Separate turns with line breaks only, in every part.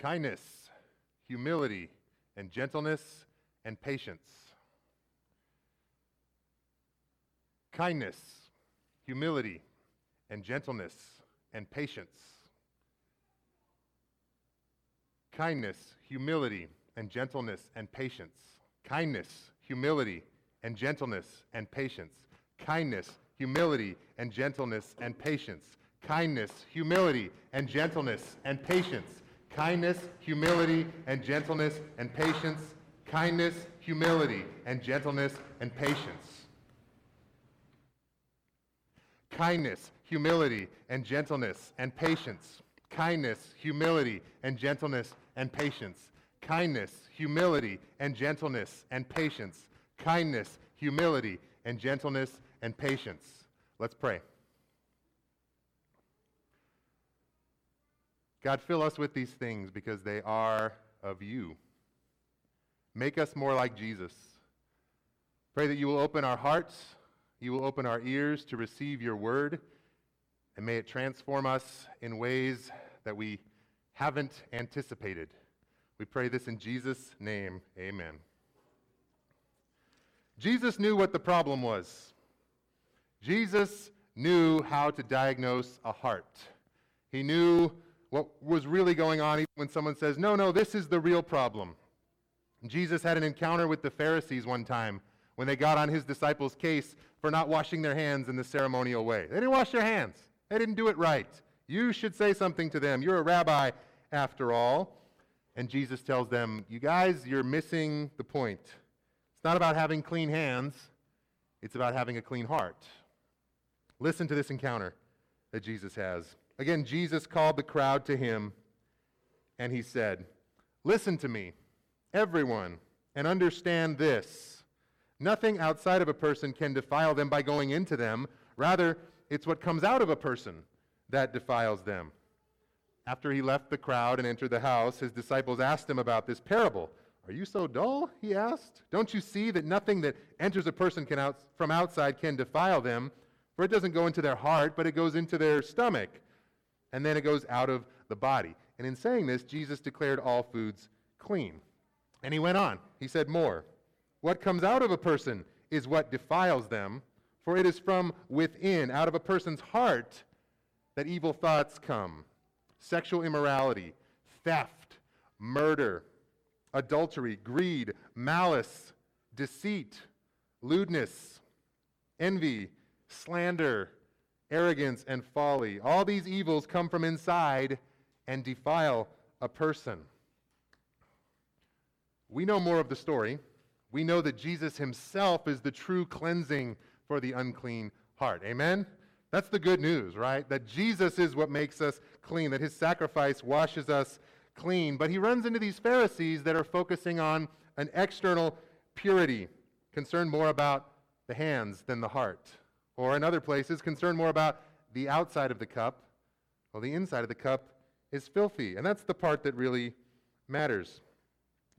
kindness, humility, and gentleness and patience. Kindness, humility, and gentleness and patience. Kindness, humility, and gentleness and patience. Kindness, humility, and gentleness and patience. Kindness, humility, and gentleness and patience. Kindness, humility, and gentleness and patience. Kindness, humility, and gentleness and patience. Kindness, humility, and gentleness and patience. Kindness, humility, and gentleness and patience. Kindness, humility, and gentleness and patience. Kindness, humility, and gentleness and patience. Kindness, humility, and gentleness and patience. Let's pray. God, fill us with these things because they are of you. Make us more like Jesus. Pray that you will open our hearts, you will open our ears to receive your word, and may it transform us in ways that we haven't anticipated. We pray this in Jesus' name. Amen. Jesus knew what the problem was. Jesus knew how to diagnose a heart. He knew what was really going on even when someone says, No, no, this is the real problem. Jesus had an encounter with the Pharisees one time when they got on his disciples' case for not washing their hands in the ceremonial way. They didn't wash their hands, they didn't do it right. You should say something to them. You're a rabbi, after all. And Jesus tells them, You guys, you're missing the point. It's not about having clean hands, it's about having a clean heart. Listen to this encounter that Jesus has. Again, Jesus called the crowd to him and he said, Listen to me, everyone, and understand this. Nothing outside of a person can defile them by going into them. Rather, it's what comes out of a person that defiles them. After he left the crowd and entered the house, his disciples asked him about this parable. Are you so dull? He asked. Don't you see that nothing that enters a person out, from outside can defile them? For it doesn't go into their heart, but it goes into their stomach and then it goes out of the body. And in saying this, Jesus declared all foods clean. And he went on. He said more. What comes out of a person is what defiles them, for it is from within, out of a person's heart, that evil thoughts come sexual immorality, theft, murder, adultery, greed, malice, deceit, lewdness, envy, slander arrogance, and folly. All these evils come from inside and defile a person. We know more of the story. We know that Jesus himself is the true cleansing for the unclean heart. Amen? That's the good news, right? That Jesus is what makes us clean, that his sacrifice washes us clean. But he runs into these Pharisees that are focusing on an external purity, concerned more about the hands than the heart or in other places concerned more about the outside of the cup, while the inside of the cup is filthy. And that's the part that really matters.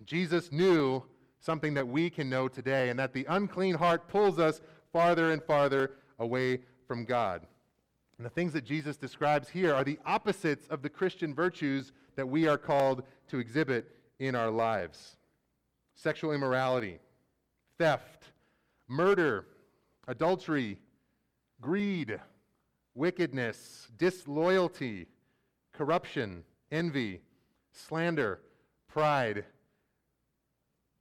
Jesus knew something that we can know today, and that the unclean heart pulls us farther and farther away from God. And the things that Jesus describes here are the opposites of the Christian virtues that we are called to exhibit in our lives sexual immorality, theft, murder, adultery, greed, wickedness, disloyalty, corruption, envy, slander, pride.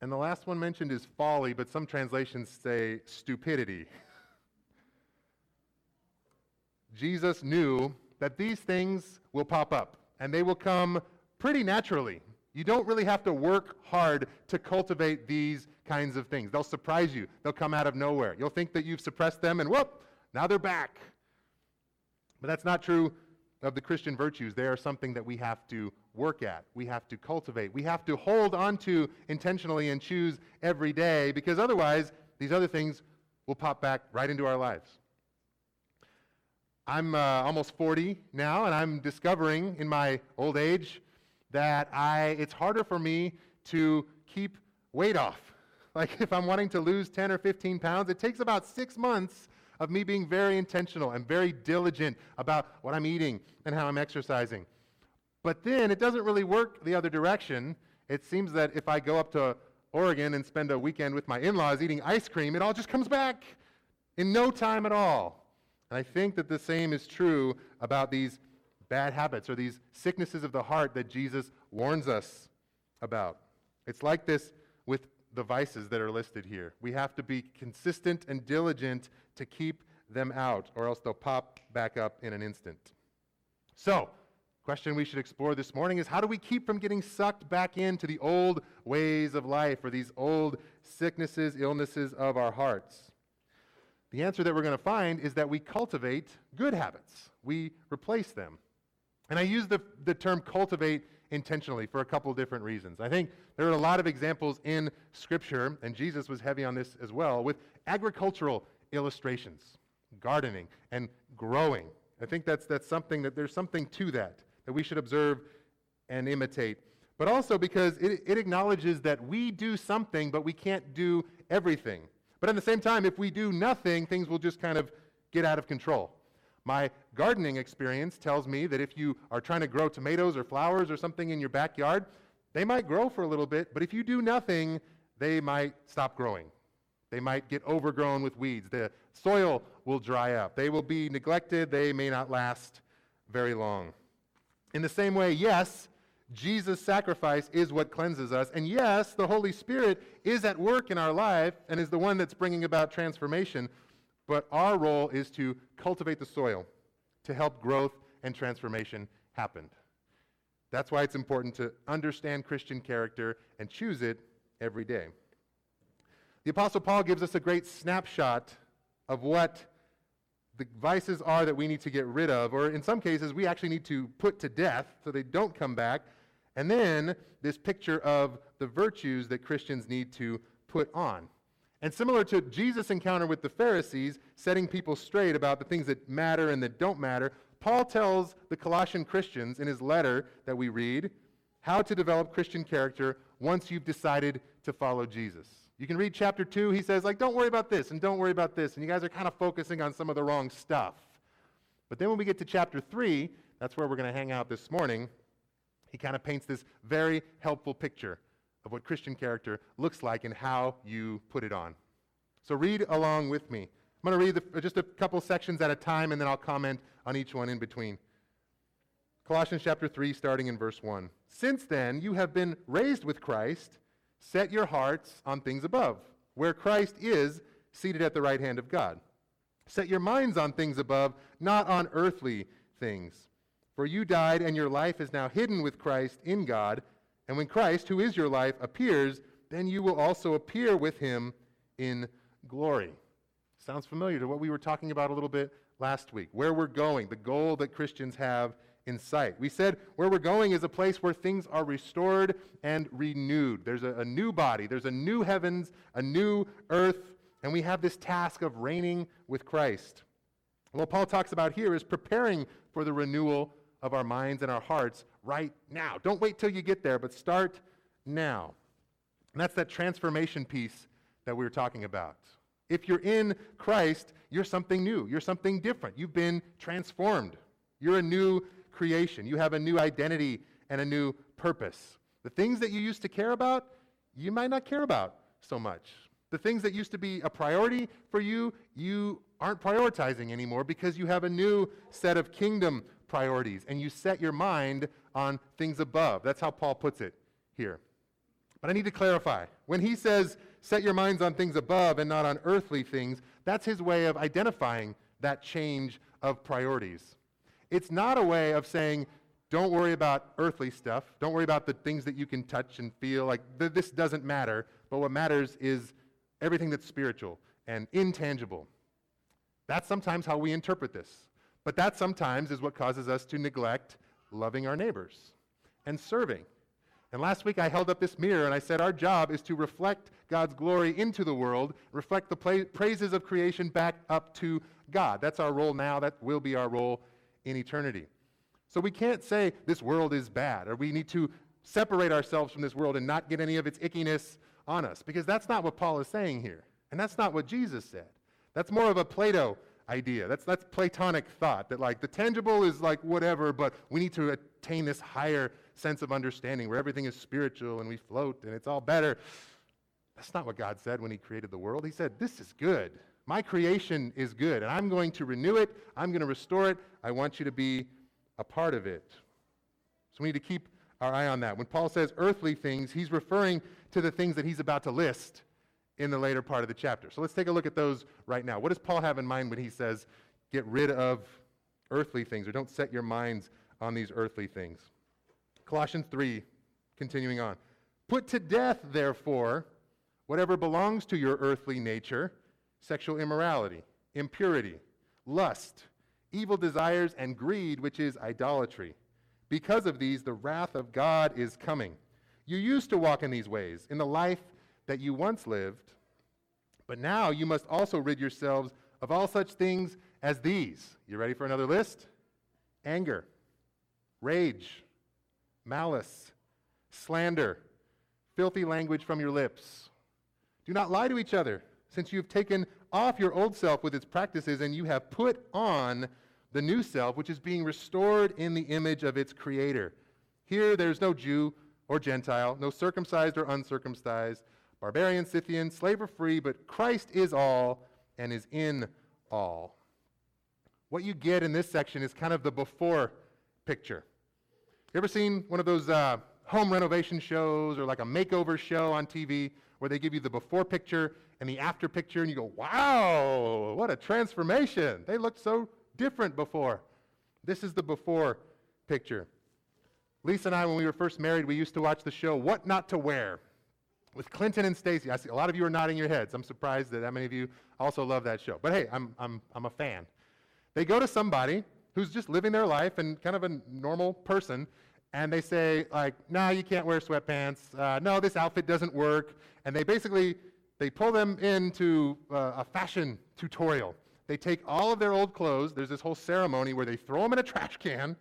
And the last one mentioned is folly, but some translations say stupidity. Jesus knew that these things will pop up, and they will come pretty naturally. You don't really have to work hard to cultivate these kinds of things. They'll surprise you. They'll come out of nowhere. You'll think that you've suppressed them, and whoop, now they're back. But that's not true of the Christian virtues. They are something that we have to work at, we have to cultivate, we have to hold on to intentionally and choose every day because otherwise, these other things will pop back right into our lives. I'm uh, almost 40 now, and I'm discovering in my old age that I, it's harder for me to keep weight off. Like if I'm wanting to lose 10 or 15 pounds, it takes about six months of me being very intentional and very diligent about what I'm eating and how I'm exercising. But then it doesn't really work the other direction. It seems that if I go up to Oregon and spend a weekend with my in laws eating ice cream, it all just comes back in no time at all. And I think that the same is true about these bad habits or these sicknesses of the heart that Jesus warns us about. It's like this with the vices that are listed here. We have to be consistent and diligent to keep them out, or else they'll pop back up in an instant. So, question we should explore this morning is how do we keep from getting sucked back into the old ways of life or these old sicknesses, illnesses of our hearts? The answer that we're going to find is that we cultivate good habits. We replace them. And I use the, the term cultivate intentionally for a couple different reasons. I think there are a lot of examples in Scripture, and Jesus was heavy on this as well, with agricultural illustrations, gardening, and growing. I think that's, that's something that there's something to that that we should observe and imitate. But also because it, it acknowledges that we do something, but we can't do everything. But at the same time, if we do nothing, things will just kind of get out of control. My gardening experience tells me that if you are trying to grow tomatoes or flowers or something in your backyard, they might grow for a little bit, but if you do nothing, they might stop growing. They might get overgrown with weeds. The soil will dry up. They will be neglected. They may not last very long. In the same way, yes, Jesus' sacrifice is what cleanses us. And yes, the Holy Spirit is at work in our life and is the one that's bringing about transformation. But our role is to cultivate the soil to help growth and transformation happen. That's why it's important to understand Christian character and choose it every day. The Apostle Paul gives us a great snapshot of what the vices are that we need to get rid of, or in some cases, we actually need to put to death so they don't come back. And then this picture of the virtues that Christians need to put on. And similar to Jesus' encounter with the Pharisees, setting people straight about the things that matter and that don't matter, Paul tells the Colossian Christians in his letter that we read how to develop Christian character once you've decided to follow Jesus. You can read chapter 2, he says, like, don't worry about this and don't worry about this. And you guys are kind of focusing on some of the wrong stuff. But then when we get to chapter 3, that's where we're going to hang out this morning, he kind of paints this very helpful picture of what Christian character looks like and how you put it on. So read along with me. I'm going to read the, just a couple sections at a time and then I'll comment on each one in between. Colossians chapter 3, starting in verse 1. Since then, you have been raised with Christ. Set your hearts on things above, where Christ is seated at the right hand of God. Set your minds on things above, not on earthly things. For you died, and your life is now hidden with Christ in God. And when Christ, who is your life, appears, then you will also appear with him in glory. Sounds familiar to what we were talking about a little bit last week. Where we're going, the goal that Christians have in sight. We said where we're going is a place where things are restored and renewed. There's a, a new body, there's a new heavens, a new earth, and we have this task of reigning with Christ. What Paul talks about here is preparing for the renewal of our minds and our hearts right now. Don't wait till you get there, but start now. And that's that transformation piece that we were talking about. If you're in Christ, you're something new. You're something different. You've been transformed. You're a new creation. You have a new identity and a new purpose. The things that you used to care about, you might not care about so much. The things that used to be a priority for you, you aren't prioritizing anymore because you have a new set of kingdom priorities and you set your mind on things above. That's how Paul puts it here. But I need to clarify. When he says, set your minds on things above and not on earthly things, that's his way of identifying that change of priorities. It's not a way of saying, don't worry about earthly stuff. Don't worry about the things that you can touch and feel. Like, th- this doesn't matter. But what matters is everything that's spiritual and intangible. That's sometimes how we interpret this. But that sometimes is what causes us to neglect loving our neighbors and serving. And last week I held up this mirror and I said our job is to reflect God's glory into the world, reflect the pra- praises of creation back up to God. That's our role now. That will be our role in eternity. So we can't say this world is bad or we need to separate ourselves from this world and not get any of its ickiness on us because that's not what Paul is saying here. And that's not what Jesus said. That's more of a Plato idea. That's, that's Platonic thought that like the tangible is like whatever, but we need to attain this higher sense of understanding where everything is spiritual and we float and it's all better. That's not what God said when He created the world. He said, This is good. My creation is good, and I'm going to renew it. I'm going to restore it. I want you to be a part of it. So we need to keep our eye on that. When Paul says earthly things, he's referring to the things that he's about to list in the later part of the chapter. So let's take a look at those right now. What does Paul have in mind when he says, get rid of earthly things, or don't set your minds on these earthly things? Colossians 3, continuing on. Put to death, therefore, whatever belongs to your earthly nature sexual immorality, impurity, lust, evil desires, and greed, which is idolatry. Because of these, the wrath of God is coming. You used to walk in these ways, in the life that you once lived, but now you must also rid yourselves of all such things as these. You ready for another list? Anger, rage, malice, slander, filthy language from your lips. Do not lie to each other, since you have taken off your old self with its practices and you have put on the new self, which is being restored in the image of its creator. Here, there's no Jew or Gentile, no circumcised or uncircumcised, barbarian, Scythian, slave or free, but Christ is all and is in all. What you get in this section is kind of the before picture. You ever seen one of those uh, home renovation shows or like a makeover show on TV where they give you the before picture and the after picture and you go, wow, what a transformation. They looked so different before. This is the before picture. Lisa and I, when we were first married, we used to watch the show What Not to Wear with Clinton and Stacy. I see a lot of you are nodding your heads. I'm surprised that that many of you also love that show. But hey, I'm, I'm, I'm a fan. They go to somebody who's just living their life and kind of a normal person, and they say, like, no, you can't wear sweatpants. Uh, no, this outfit doesn't work. And they basically, they pull them into uh, a fashion tutorial. They take all of their old clothes. There's this whole ceremony where they throw them in a trash can.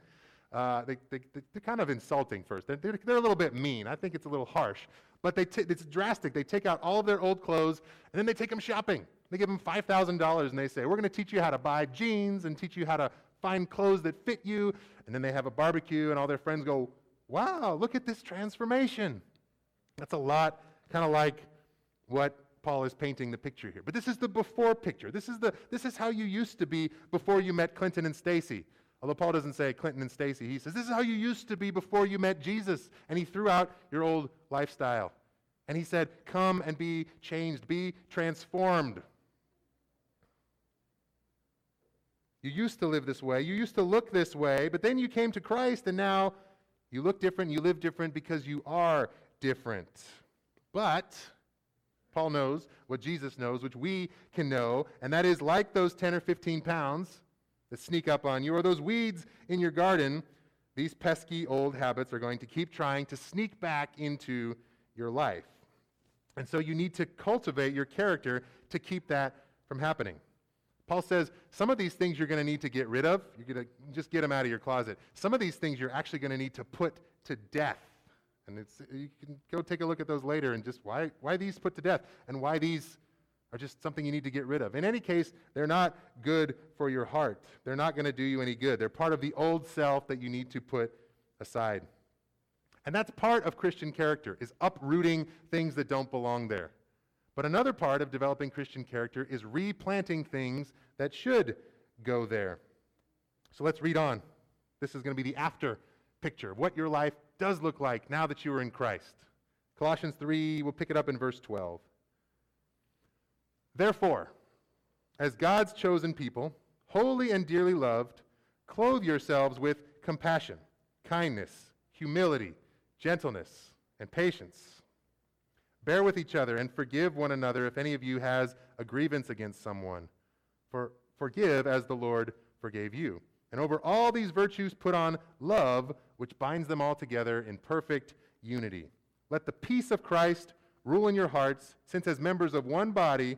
Uh, they, they, they're kind of insulting first. They're, they're, they're, a little bit mean. I think it's a little harsh. But they t- it's drastic. They take out all of their old clothes, and then they take them shopping. They give them $5,000, and they say, We're going to teach you how to buy jeans and teach you how to find clothes that fit you. And then they have a barbecue, and all their friends go, Wow, look at this transformation. That's a lot kind of like what Paul is painting the picture here. But this is the before picture. This is, the, this is how you used to be before you met Clinton and Stacy. Although Paul doesn't say Clinton and Stacy, he says, This is how you used to be before you met Jesus. And he threw out your old lifestyle. And he said, Come and be changed, be transformed. You used to live this way, you used to look this way, but then you came to Christ, and now you look different, you live different because you are different. But Paul knows what Jesus knows, which we can know, and that is like those 10 or 15 pounds that sneak up on you, or those weeds in your garden, these pesky old habits are going to keep trying to sneak back into your life. And so you need to cultivate your character to keep that from happening. Paul says some of these things you're going to need to get rid of. You're going to just get them out of your closet. Some of these things you're actually going to need to put to death. And you can go take a look at those later and just why, why these put to death and why these are just something you need to get rid of. In any case, they're not good for your heart. They're not going to do you any good. They're part of the old self that you need to put aside. And that's part of Christian character, is uprooting things that don't belong there. But another part of developing Christian character is replanting things that should go there. So let's read on. This is going to be the after picture of what your life does look like now that you are in Christ. Colossians 3, we'll pick it up in verse 12. Therefore, as God's chosen people, holy and dearly loved, clothe yourselves with compassion, kindness, humility, gentleness, and patience. Bear with each other and forgive one another if any of you has a grievance against someone. For forgive as the Lord forgave you. And over all these virtues put on love, which binds them all together in perfect unity. Let the peace of Christ rule in your hearts, since as members of one body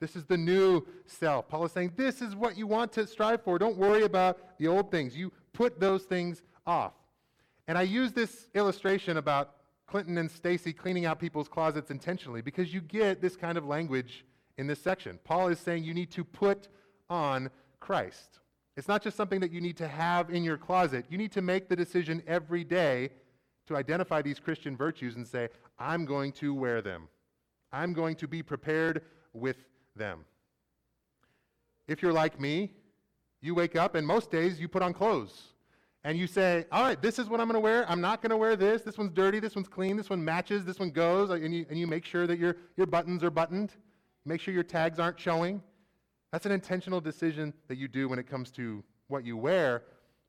This is the new self. Paul is saying, This is what you want to strive for. Don't worry about the old things. You put those things off. And I use this illustration about Clinton and Stacy cleaning out people's closets intentionally because you get this kind of language in this section. Paul is saying you need to put on Christ. It's not just something that you need to have in your closet. You need to make the decision every day to identify these Christian virtues and say, I'm going to wear them. I'm going to be prepared with them. If you're like me, you wake up and most days you put on clothes. And you say, all right, this is what I'm going to wear. I'm not going to wear this. This one's dirty. This one's clean. This one matches. This one goes. And you, and you make sure that your, your buttons are buttoned. Make sure your tags aren't showing. That's an intentional decision that you do when it comes to what you wear.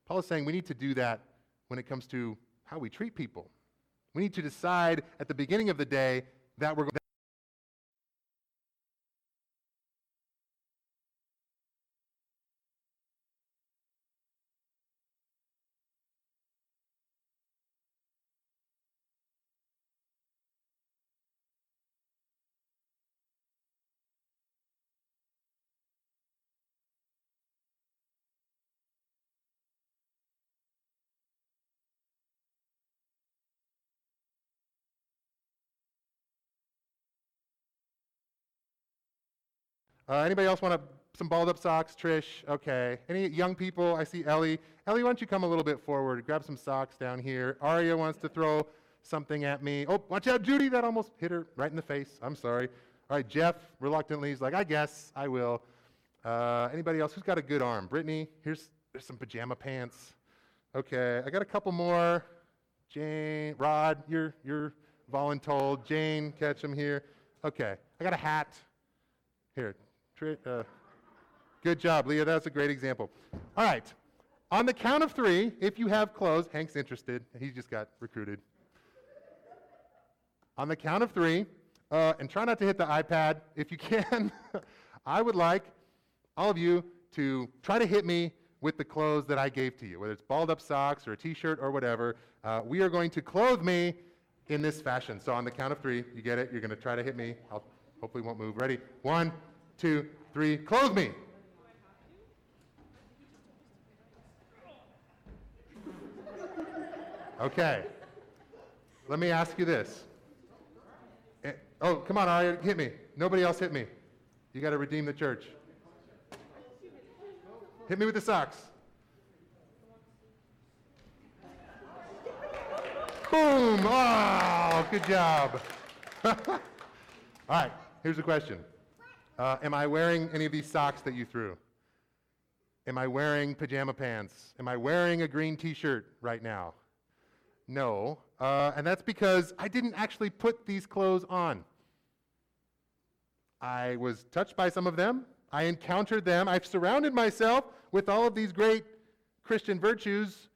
Paul is saying we need to do that when it comes to how we treat people. We need to decide at the beginning of the day that we're going Uh, anybody else want some balled up socks? Trish, okay. Any young people? I see Ellie. Ellie, why don't you come a little bit forward? Grab some socks down here. Aria wants to throw something at me. Oh, watch out, Judy. That almost hit her right in the face. I'm sorry. All right, Jeff reluctantly is like, I guess I will. Uh, anybody else who's got a good arm? Brittany, here's there's some pajama pants. Okay, I got a couple more. Jane, Rod, you're you're voluntold. Jane, catch him here. Okay, I got a hat. Here, uh, good job, Leah. That's a great example. All right. On the count of three, if you have clothes, Hank's interested. He just got recruited. On the count of three, uh, and try not to hit the iPad if you can, I would like all of you to try to hit me with the clothes that I gave to you, whether it's balled up socks or a t shirt or whatever. Uh, we are going to clothe me in this fashion. So on the count of three, you get it? You're going to try to hit me. I'll hopefully won't move. Ready? One, two, three. Clothe me. Okay. Let me ask you this. Eh, oh, come on, Arya, hit me. Nobody else hit me. You got to redeem the church. Hit me with the socks. Boom! Oh, good job. All right, here's the question. Uh, am I wearing any of these socks that you threw? Am I wearing pajama pants? Am I wearing a green t shirt right now? No. Uh, and that's because I didn't actually put these clothes on. I was touched by some of them. I encountered them. I've surrounded myself with all of these great Christian virtues.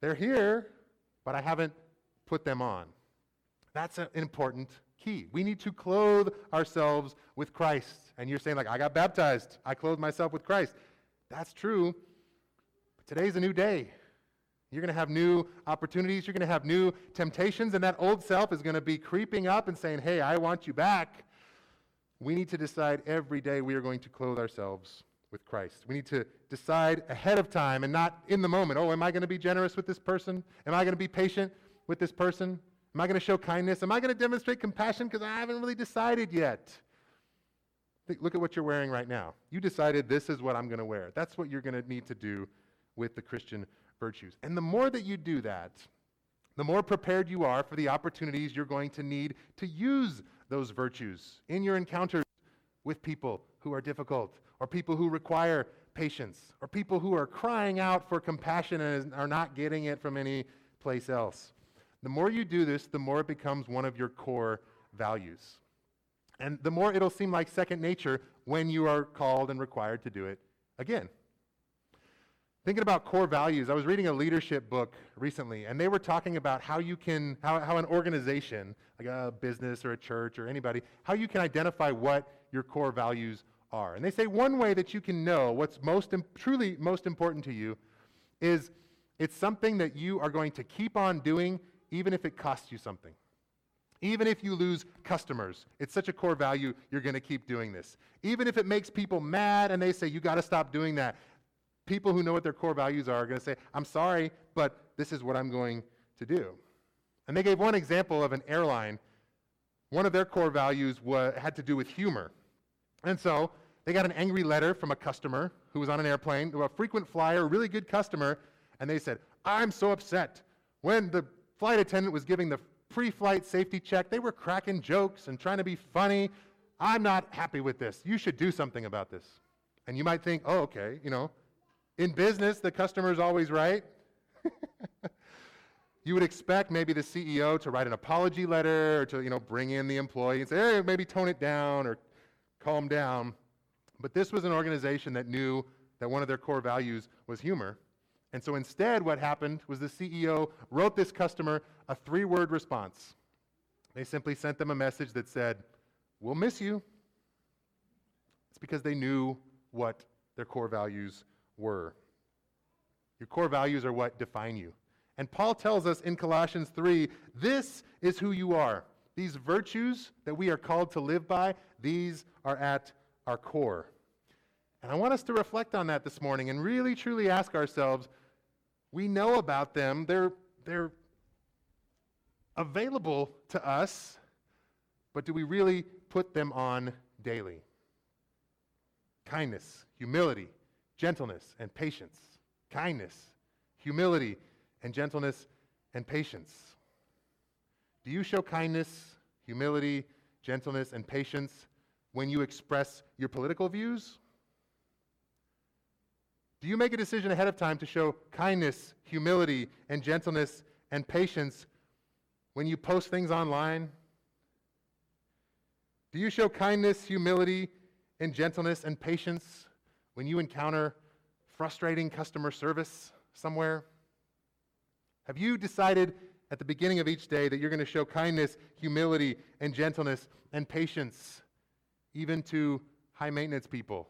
They're here, but I haven't put them on. That's an important key. We need to clothe ourselves with Christ. And you're saying, like, I got baptized, I clothed myself with Christ. That's true. But today's a new day. You're going to have new opportunities, you're going to have new temptations, and that old self is going to be creeping up and saying, Hey, I want you back. We need to decide every day we are going to clothe ourselves with Christ. We need to decide ahead of time and not in the moment. Oh, am I going to be generous with this person? Am I going to be patient with this person? Am I going to show kindness? Am I going to demonstrate compassion? Because I haven't really decided yet. Look at what you're wearing right now. You decided this is what I'm going to wear. That's what you're going to need to do with the Christian virtues. And the more that you do that, the more prepared you are for the opportunities you're going to need to use those virtues in your encounters with people who are difficult, or people who require patience, or people who are crying out for compassion and are not getting it from any place else. The more you do this, the more it becomes one of your core values. And the more it'll seem like second nature when you are called and required to do it again. Thinking about core values, I was reading a leadership book recently, and they were talking about how you can, how, how an organization, like a business or a church or anybody, how you can identify what your core values are. And they say one way that you can know what's most truly most important to you is it's something that you are going to keep on doing even if it costs you something. Even if you lose customers, it's such a core value, you're going to keep doing this. Even if it makes people mad and they say, you got to stop doing that, people who know what their core values are are going to say, I'm sorry, but this is what I'm going to do. And they gave one example of an airline. One of their core values wa- had to do with humor. And so they got an angry letter from a customer who was on an airplane, a frequent flyer, really good customer, and they said, I'm so upset. When the flight attendant was giving the pre flight safety check, they were cracking jokes and trying to be funny. I'm not happy with this. You should do something about this. And you might think, oh, okay, you know, in business, the customer is always right. you would expect maybe the CEO to write an apology letter or to, you know, bring in the employee and say, hey, maybe tone it down or calm down. But this was an organization that knew that one of their core values was humor. And so instead, what happened was the CEO wrote this customer a three word response. They simply sent them a message that said, We'll miss you. It's because they knew what their core values were. Your core values are what define you. And Paul tells us in Colossians 3 this is who you are. These virtues that we are called to live by, these are at our core. And I want us to reflect on that this morning and really truly ask ourselves we know about them, they're, they're available to us, but do we really put them on daily? Kindness, humility, gentleness, and patience. Kindness, humility, and gentleness and patience. Do you show kindness, humility, gentleness, and patience when you express your political views? Do you make a decision ahead of time to show kindness, humility, and gentleness and patience when you post things online? Do you show kindness, humility, and gentleness and patience when you encounter frustrating customer service somewhere? Have you decided at the beginning of each day that you're going to show kindness, humility, and gentleness and patience, even to high maintenance people?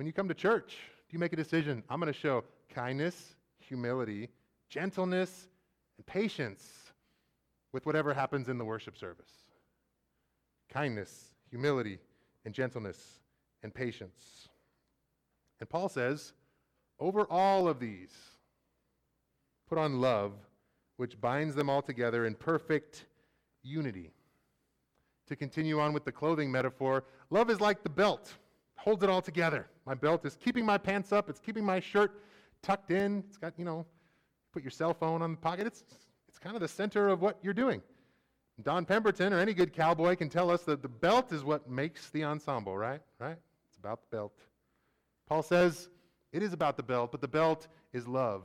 When you come to church, do you make a decision? I'm going to show kindness, humility, gentleness, and patience with whatever happens in the worship service. Kindness, humility, and gentleness, and patience. And Paul says, over all of these, put on love, which binds them all together in perfect unity. To continue on with the clothing metaphor, love is like the belt holds it all together. My belt is keeping my pants up, it's keeping my shirt tucked in. It's got, you know, put your cell phone on the pocket. It's, it's kind of the center of what you're doing. Don Pemberton or any good cowboy can tell us that the belt is what makes the ensemble, right? Right? It's about the belt. Paul says it is about the belt, but the belt is love.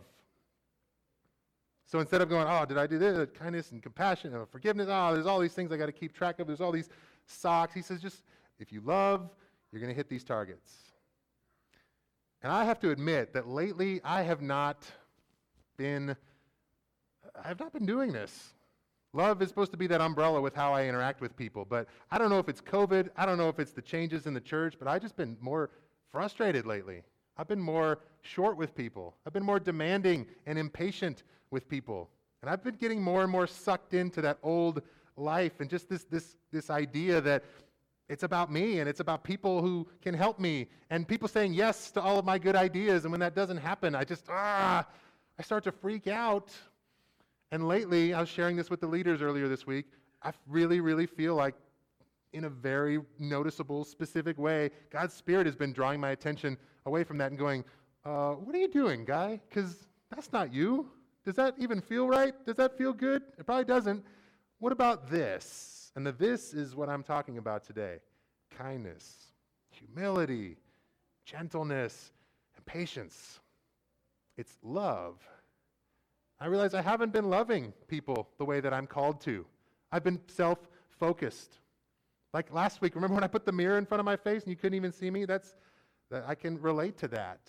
So instead of going, oh, did I do this? Kindness and compassion and forgiveness. Oh, there's all these things I got to keep track of. There's all these socks. He says, just if you love, you're going to hit these targets. And I have to admit that lately I have not been I have not been doing this. Love is supposed to be that umbrella with how I interact with people, but I don't know if it's COVID, I don't know if it's the changes in the church, but I've just been more frustrated lately. I've been more short with people. I've been more demanding and impatient with people. And I've been getting more and more sucked into that old life and just this this this idea that it's about me and it's about people who can help me and people saying yes to all of my good ideas. And when that doesn't happen, I just, ah, I start to freak out. And lately, I was sharing this with the leaders earlier this week. I really, really feel like, in a very noticeable, specific way, God's Spirit has been drawing my attention away from that and going, uh, What are you doing, guy? Because that's not you. Does that even feel right? Does that feel good? It probably doesn't. What about this? And the this is what I'm talking about today kindness, humility, gentleness, and patience. It's love. I realize I haven't been loving people the way that I'm called to. I've been self focused. Like last week, remember when I put the mirror in front of my face and you couldn't even see me? That's, that I can relate to that.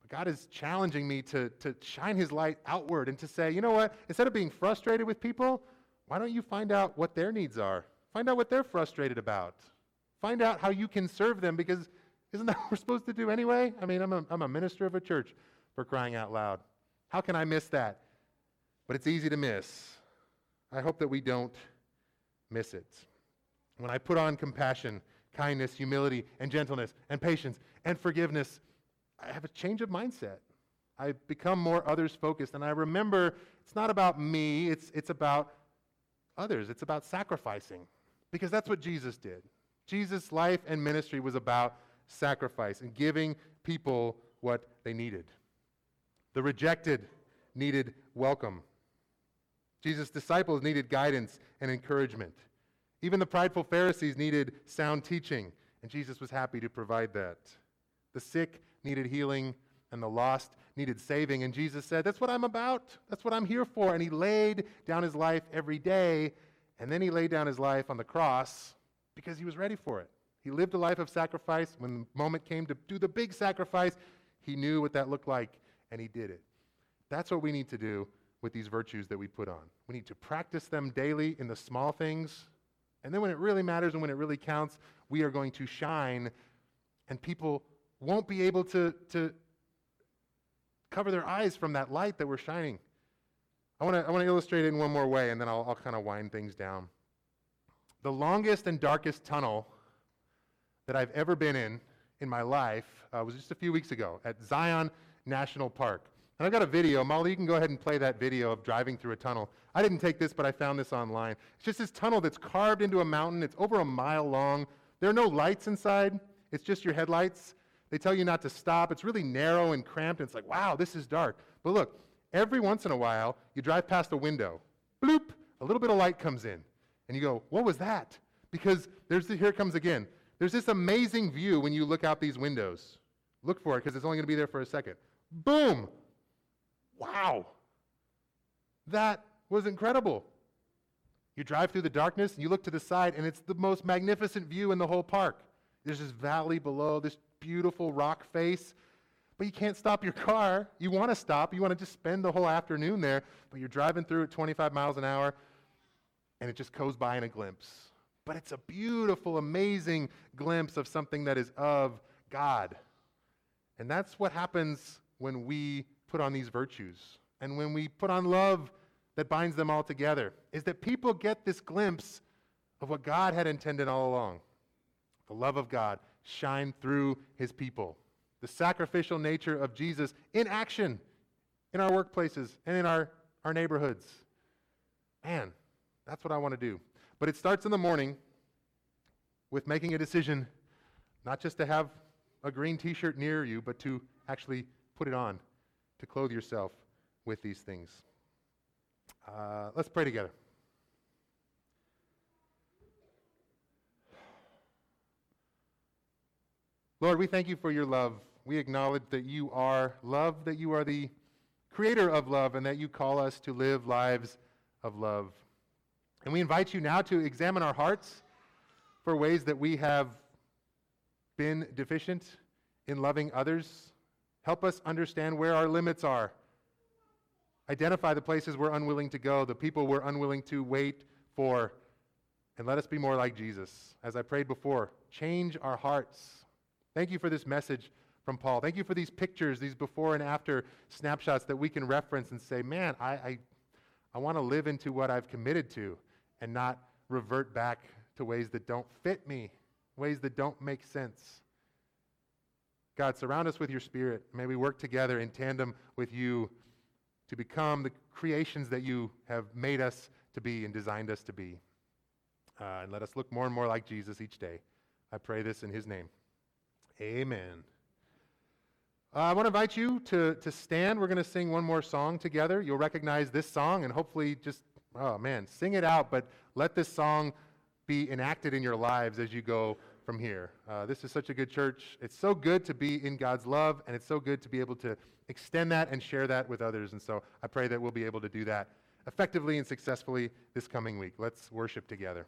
But God is challenging me to, to shine His light outward and to say, you know what? Instead of being frustrated with people, why don't you find out what their needs are? Find out what they're frustrated about. Find out how you can serve them because isn't that what we're supposed to do anyway? I mean, I'm a, I'm a minister of a church for crying out loud. How can I miss that? But it's easy to miss. I hope that we don't miss it. When I put on compassion, kindness, humility, and gentleness, and patience, and forgiveness, I have a change of mindset. I become more others focused, and I remember it's not about me, it's, it's about others. It's about sacrificing, because that's what Jesus did. Jesus' life and ministry was about sacrifice and giving people what they needed. The rejected needed welcome. Jesus' disciples needed guidance and encouragement. Even the prideful Pharisees needed sound teaching, and Jesus was happy to provide that. The sick needed healing, and the lost needed saving, and Jesus said, That's what I'm about. That's what I'm here for. And he laid down his life every day, and then he laid down his life on the cross because he was ready for it. He lived a life of sacrifice. When the moment came to do the big sacrifice, he knew what that looked like, and he did it. That's what we need to do with these virtues that we put on. We need to practice them daily in the small things. And then when it really matters and when it really counts, we are going to shine, and people won't be able to, to cover their eyes from that light that we're shining. I want to I wanna illustrate it in one more way, and then I'll, I'll kind of wind things down. The longest and darkest tunnel that I've ever been in in my life uh, was just a few weeks ago at Zion National Park. And I've got a video. Molly, you can go ahead and play that video of driving through a tunnel. I didn't take this, but I found this online. It's just this tunnel that's carved into a mountain. It's over a mile long. There are no lights inside, it's just your headlights. They tell you not to stop. It's really narrow and cramped. And it's like, wow, this is dark. But look, every once in a while, you drive past a window. Bloop, a little bit of light comes in. And you go, what was that? Because there's the, here it comes again. There's this amazing view when you look out these windows. Look for it because it's only going to be there for a second. Boom! Wow. That was incredible. You drive through the darkness and you look to the side, and it's the most magnificent view in the whole park. There's this valley below, this beautiful rock face, but you can't stop your car. You want to stop, you want to just spend the whole afternoon there, but you're driving through at 25 miles an hour, and it just goes by in a glimpse. But it's a beautiful, amazing glimpse of something that is of God. And that's what happens when we put on these virtues and when we put on love that binds them all together, is that people get this glimpse of what God had intended all along the love of God shine through his people. The sacrificial nature of Jesus in action in our workplaces and in our, our neighborhoods. Man, that's what I want to do. But it starts in the morning with making a decision not just to have a green t shirt near you, but to actually put it on, to clothe yourself with these things. Uh, let's pray together. Lord, we thank you for your love. We acknowledge that you are love, that you are the creator of love, and that you call us to live lives of love. And we invite you now to examine our hearts for ways that we have been deficient in loving others. Help us understand where our limits are. Identify the places we're unwilling to go, the people we're unwilling to wait for, and let us be more like Jesus. As I prayed before, change our hearts. Thank you for this message from Paul. Thank you for these pictures, these before and after snapshots that we can reference and say, man, I, I, I want to live into what I've committed to and not revert back to ways that don't fit me, ways that don't make sense. God, surround us with your spirit. May we work together in tandem with you to become the creations that you have made us to be and designed us to be. Uh, and let us look more and more like Jesus each day. I pray this in his name. Amen. Uh, I want to invite you to, to stand. We're going to sing one more song together. You'll recognize this song and hopefully just, oh man, sing it out, but let this song be enacted in your lives as you go from here. Uh, this is such a good church. It's so good to be in God's love, and it's so good to be able to extend that and share that with others. And so I pray that we'll be able to do that effectively and successfully this coming week. Let's worship together.